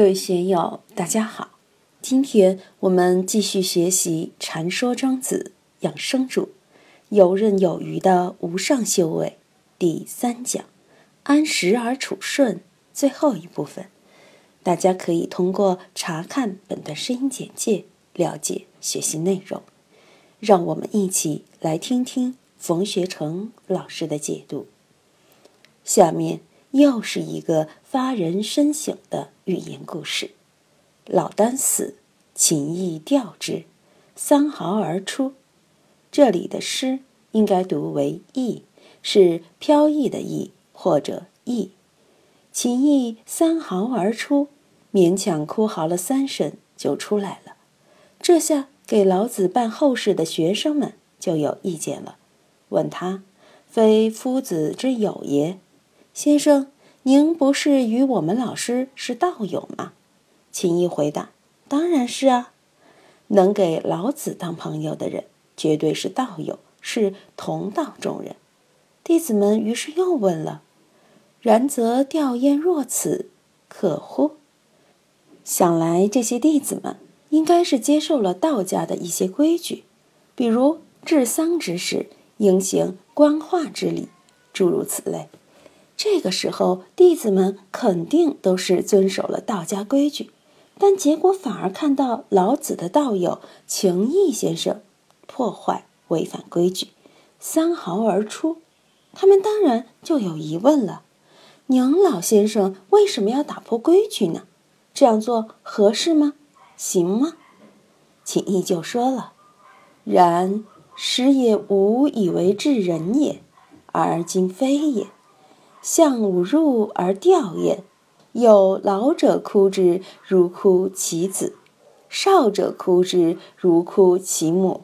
各位学友，大家好！今天我们继续学习《禅说庄子养生主》，游刃有余的无上修为第三讲“安时而处顺”最后一部分。大家可以通过查看本段声音简介了解学习内容。让我们一起来听听冯学成老师的解读。下面。又是一个发人深省的寓言故事。老聃死，秦义吊之，三毫而出。这里的“诗”应该读为“逸”，是飘逸的“逸”或者“逸”。秦义三毫而出，勉强哭嚎了三声就出来了。这下给老子办后事的学生们就有意见了，问他：“非夫子之友也？”先生，您不是与我们老师是道友吗？秦毅回答：“当然是啊，能给老子当朋友的人，绝对是道友，是同道中人。”弟子们于是又问了：“然则吊唁若此，可乎？”想来这些弟子们应该是接受了道家的一些规矩，比如治丧之时应行观化之礼，诸如此类。这个时候，弟子们肯定都是遵守了道家规矩，但结果反而看到老子的道友情义先生破坏、违反规矩，三毫而出，他们当然就有疑问了：宁老先生为什么要打破规矩呢？这样做合适吗？行吗？秦义就说了：“然时也吾以为治人也，而今非也。”相吾入而吊也，有老者哭之，如哭其子；少者哭之，如哭其母。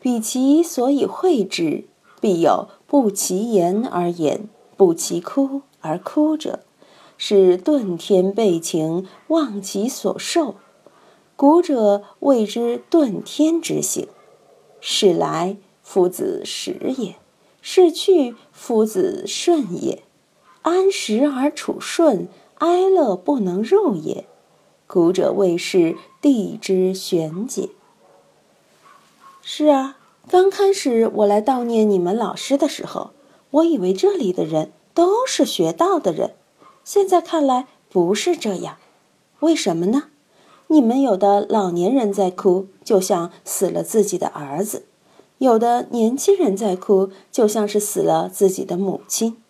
彼其所以会之，必有不其言而言，不其哭而哭者，是遁天背情，忘其所受。古者谓之遁天之行。是来，夫子时也；是去，夫子顺也。安时而处顺，哀乐不能入也。古者谓是地之玄解。是啊，刚开始我来悼念你们老师的时候，我以为这里的人都是学道的人。现在看来不是这样。为什么呢？你们有的老年人在哭，就像死了自己的儿子；有的年轻人在哭，就像是死了自己的母亲。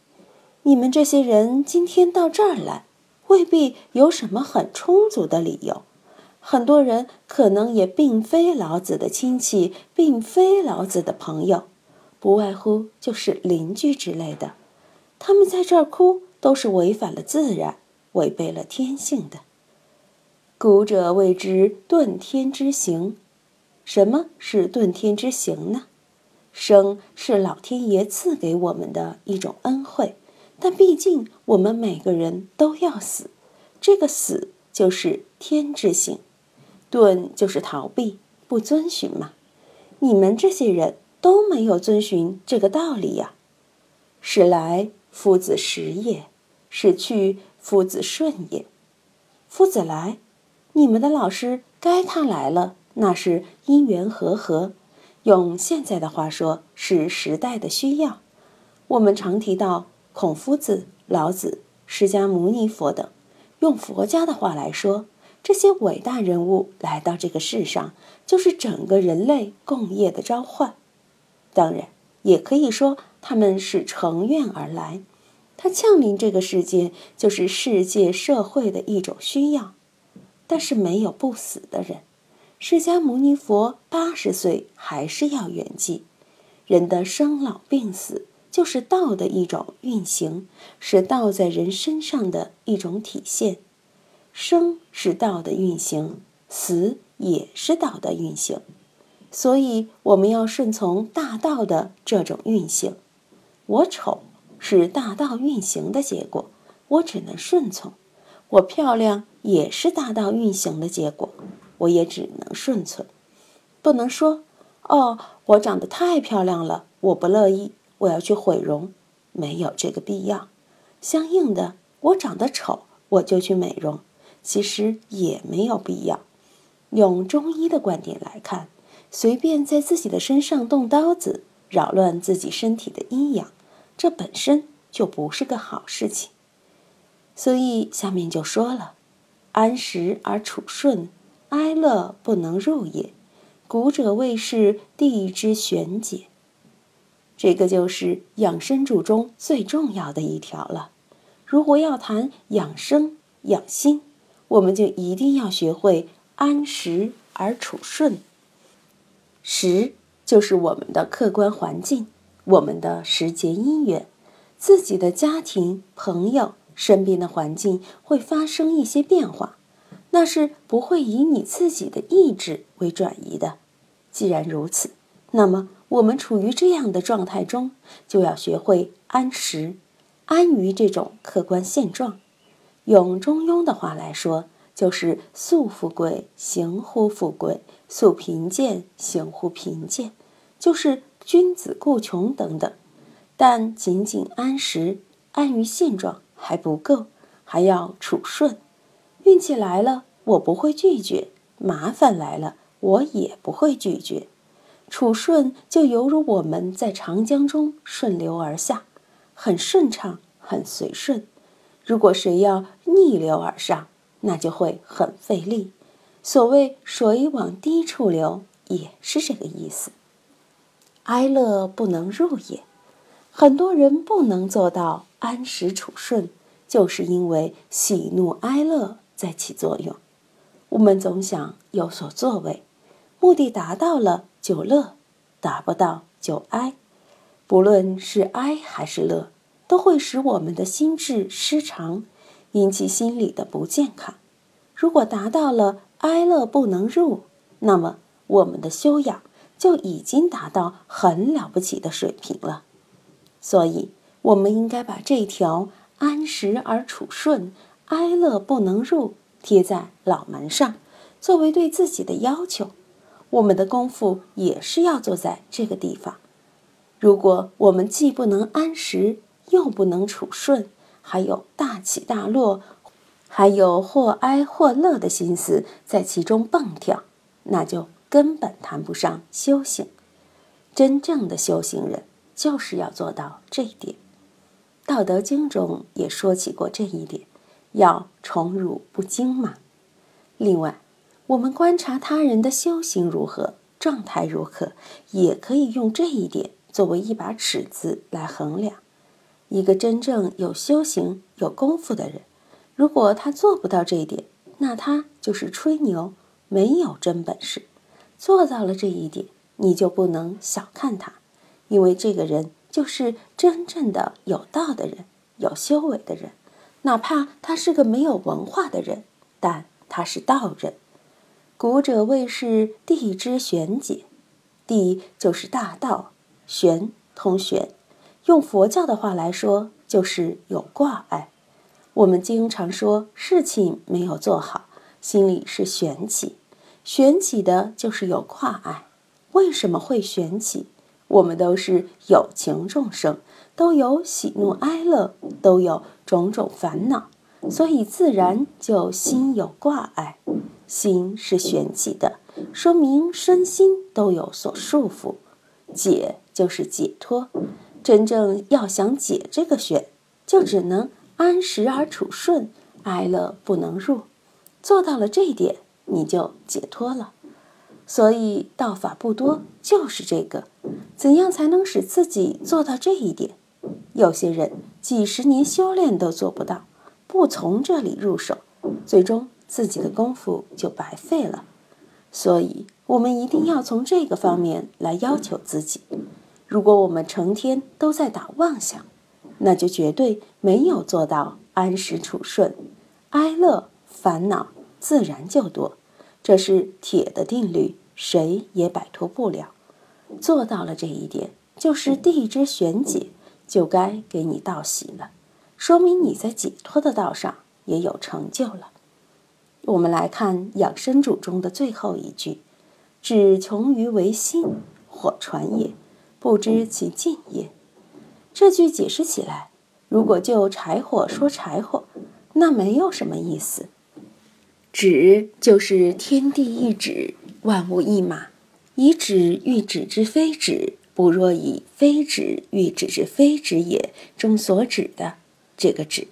你们这些人今天到这儿来，未必有什么很充足的理由。很多人可能也并非老子的亲戚，并非老子的朋友，不外乎就是邻居之类的。他们在这儿哭，都是违反了自然，违背了天性的。古者谓之遁天之行。什么是遁天之行呢？生是老天爷赐给我们的一种恩惠。但毕竟我们每个人都要死，这个死就是天之行，遁就是逃避，不遵循嘛。你们这些人都没有遵循这个道理呀。是来，夫子时也；是去，夫子顺也。夫子来，你们的老师该他来了，那是因缘和合，用现在的话说，是时代的需要。我们常提到。孔夫子、老子、释迦牟尼佛等，用佛家的话来说，这些伟大人物来到这个世上，就是整个人类共业的召唤。当然，也可以说他们是乘愿而来。他降临这个世界，就是世界社会的一种需要。但是没有不死的人，释迦牟尼佛八十岁还是要圆寂。人的生老病死。就是道的一种运行，是道在人身上的一种体现。生是道的运行，死也是道的运行，所以我们要顺从大道的这种运行。我丑是大道运行的结果，我只能顺从；我漂亮也是大道运行的结果，我也只能顺从。不能说哦，我长得太漂亮了，我不乐意。我要去毁容，没有这个必要。相应的，我长得丑，我就去美容。其实也没有必要。用中医的观点来看，随便在自己的身上动刀子，扰乱自己身体的阴阳，这本身就不是个好事情。所以下面就说了：“安时而处顺，哀乐不能入也。古者谓是地之玄解。”这个就是养生主中最重要的一条了。如果要谈养生养心，我们就一定要学会安时而处顺。时就是我们的客观环境，我们的时节因缘，自己的家庭、朋友、身边的环境会发生一些变化，那是不会以你自己的意志为转移的。既然如此，那么我们处于这样的状态中，就要学会安时，安于这种客观现状。用中庸的话来说，就是素富贵，行乎富贵；素贫贱，行乎贫贱。就是君子固穷等等。但仅仅安时，安于现状还不够，还要处顺。运气来了，我不会拒绝；麻烦来了，我也不会拒绝。处顺就犹如我们在长江中顺流而下，很顺畅，很随顺。如果谁要逆流而上，那就会很费力。所谓“水往低处流”，也是这个意思。哀乐不能入也，很多人不能做到安时处顺，就是因为喜怒哀乐在起作用。我们总想有所作为，目的达到了就乐，达不到就哀。不论是哀还是乐，都会使我们的心智失常。引起心理的不健康。如果达到了哀乐不能入，那么我们的修养就已经达到很了不起的水平了。所以，我们应该把这条“安时而处顺，哀乐不能入”贴在脑门上，作为对自己的要求。我们的功夫也是要做在这个地方。如果我们既不能安时，又不能处顺，还有大起大落，还有或哀或乐的心思在其中蹦跳，那就根本谈不上修行。真正的修行人就是要做到这一点。《道德经》中也说起过这一点，要宠辱不惊嘛。另外，我们观察他人的修行如何，状态如何，也可以用这一点作为一把尺子来衡量。一个真正有修行、有功夫的人，如果他做不到这一点，那他就是吹牛，没有真本事。做到了这一点，你就不能小看他，因为这个人就是真正的有道的人、有修为的人。哪怕他是个没有文化的人，但他是道人。古者谓是地之玄解，地就是大道，玄通玄。用佛教的话来说，就是有挂碍。我们经常说事情没有做好，心里是悬起，悬起的就是有挂碍。为什么会悬起？我们都是有情众生，都有喜怒哀乐，都有种种烦恼，所以自然就心有挂碍。心是悬起的，说明身心都有所束缚。解就是解脱。真正要想解这个悬，就只能安时而处顺，哀乐不能入。做到了这一点，你就解脱了。所以道法不多，就是这个。怎样才能使自己做到这一点？有些人几十年修炼都做不到，不从这里入手，最终自己的功夫就白费了。所以，我们一定要从这个方面来要求自己。如果我们成天都在打妄想，那就绝对没有做到安时处顺，哀乐烦恼自然就多，这是铁的定律，谁也摆脱不了。做到了这一点，就是地之玄解，就该给你道喜了，说明你在解脱的道上也有成就了。我们来看养生主中的最后一句：“只穷于为心，火传也。”不知其尽也。这句解释起来，如果就柴火说柴火，那没有什么意思。止就是天地一止，万物一马。以止喻止之非止，不若以非止喻止之非止也。中所指的这个止，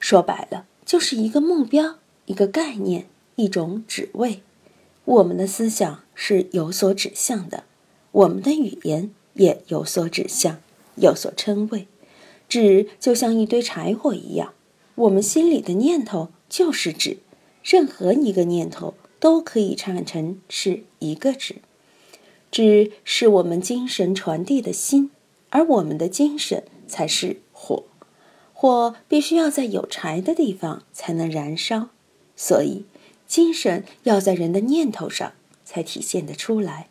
说白了就是一个目标、一个概念、一种指位。我们的思想是有所指向的，我们的语言也有所指向，有所称谓。止就像一堆柴火一样，我们心里的念头就是指。任何一个念头都可以看成是一个止，止是我们精神传递的心，而我们的精神才是火，火必须要在有柴的地方才能燃烧，所以精神要在人的念头上才体现得出来，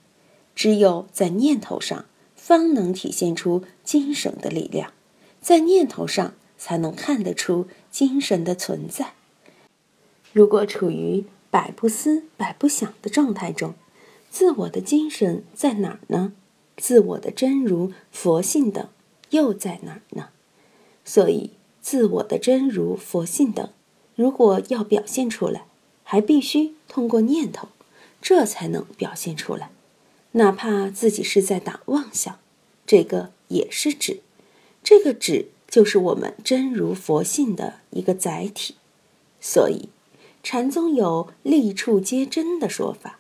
只有在念头上，方能体现出精神的力量，在念头上才能看得出精神的存在。如果处于百不思、百不想的状态中，自我的精神在哪儿呢？自我的真如、佛性等又在哪儿呢？所以，自我的真如、佛性等，如果要表现出来，还必须通过念头，这才能表现出来。哪怕自己是在打妄想，这个也是指，这个指就是我们真如佛性的一个载体。所以。禅宗有“立处皆真”的说法，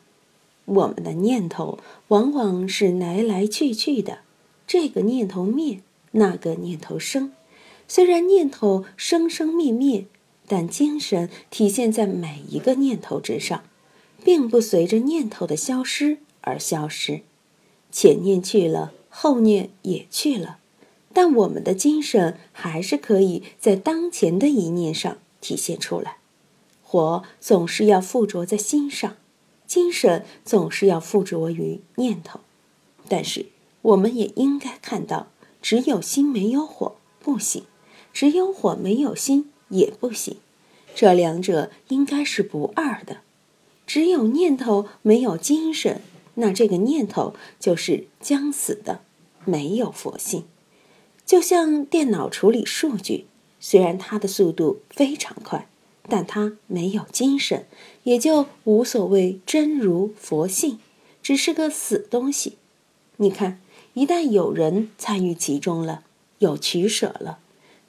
我们的念头往往是来来去去的，这个念头灭，那个念头生。虽然念头生生灭灭，但精神体现在每一个念头之上，并不随着念头的消失而消失。前念去了，后念也去了，但我们的精神还是可以在当前的一念上体现出来。火总是要附着在心上，精神总是要附着于念头。但是，我们也应该看到，只有心没有火不行，只有火没有心也不行。这两者应该是不二的。只有念头没有精神，那这个念头就是将死的，没有佛性。就像电脑处理数据，虽然它的速度非常快。但它没有精神，也就无所谓真如佛性，只是个死东西。你看，一旦有人参与其中了，有取舍了，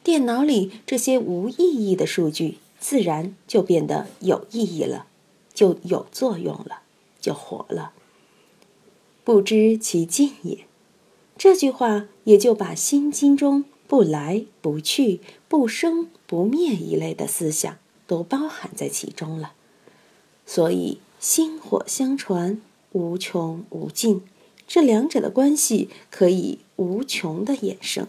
电脑里这些无意义的数据自然就变得有意义了，就有作用了，就活了。不知其尽也，这句话也就把《心经》中不来不去、不生不灭一类的思想。都包含在其中了，所以薪火相传，无穷无尽，这两者的关系可以无穷的衍生。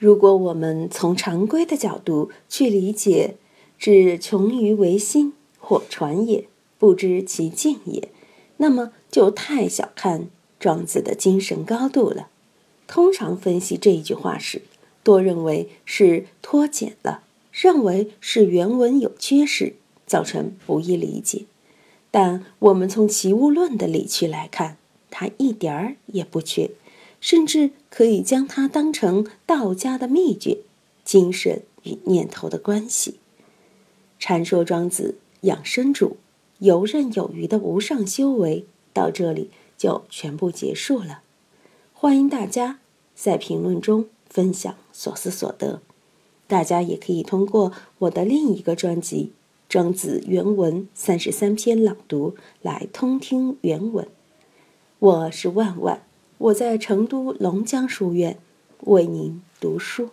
如果我们从常规的角度去理解，指穷于为心，或传也，不知其境也，那么就太小看庄子的精神高度了。通常分析这一句话时，多认为是脱简了。认为是原文有缺失，造成不易理解。但我们从齐物论的理趣来看，它一点儿也不缺，甚至可以将它当成道家的秘诀——精神与念头的关系。禅说庄子养生主游刃有余的无上修为到这里就全部结束了。欢迎大家在评论中分享所思所得。大家也可以通过我的另一个专辑《庄子原文三十三篇朗读》来通听原文。我是万万，我在成都龙江书院为您读书。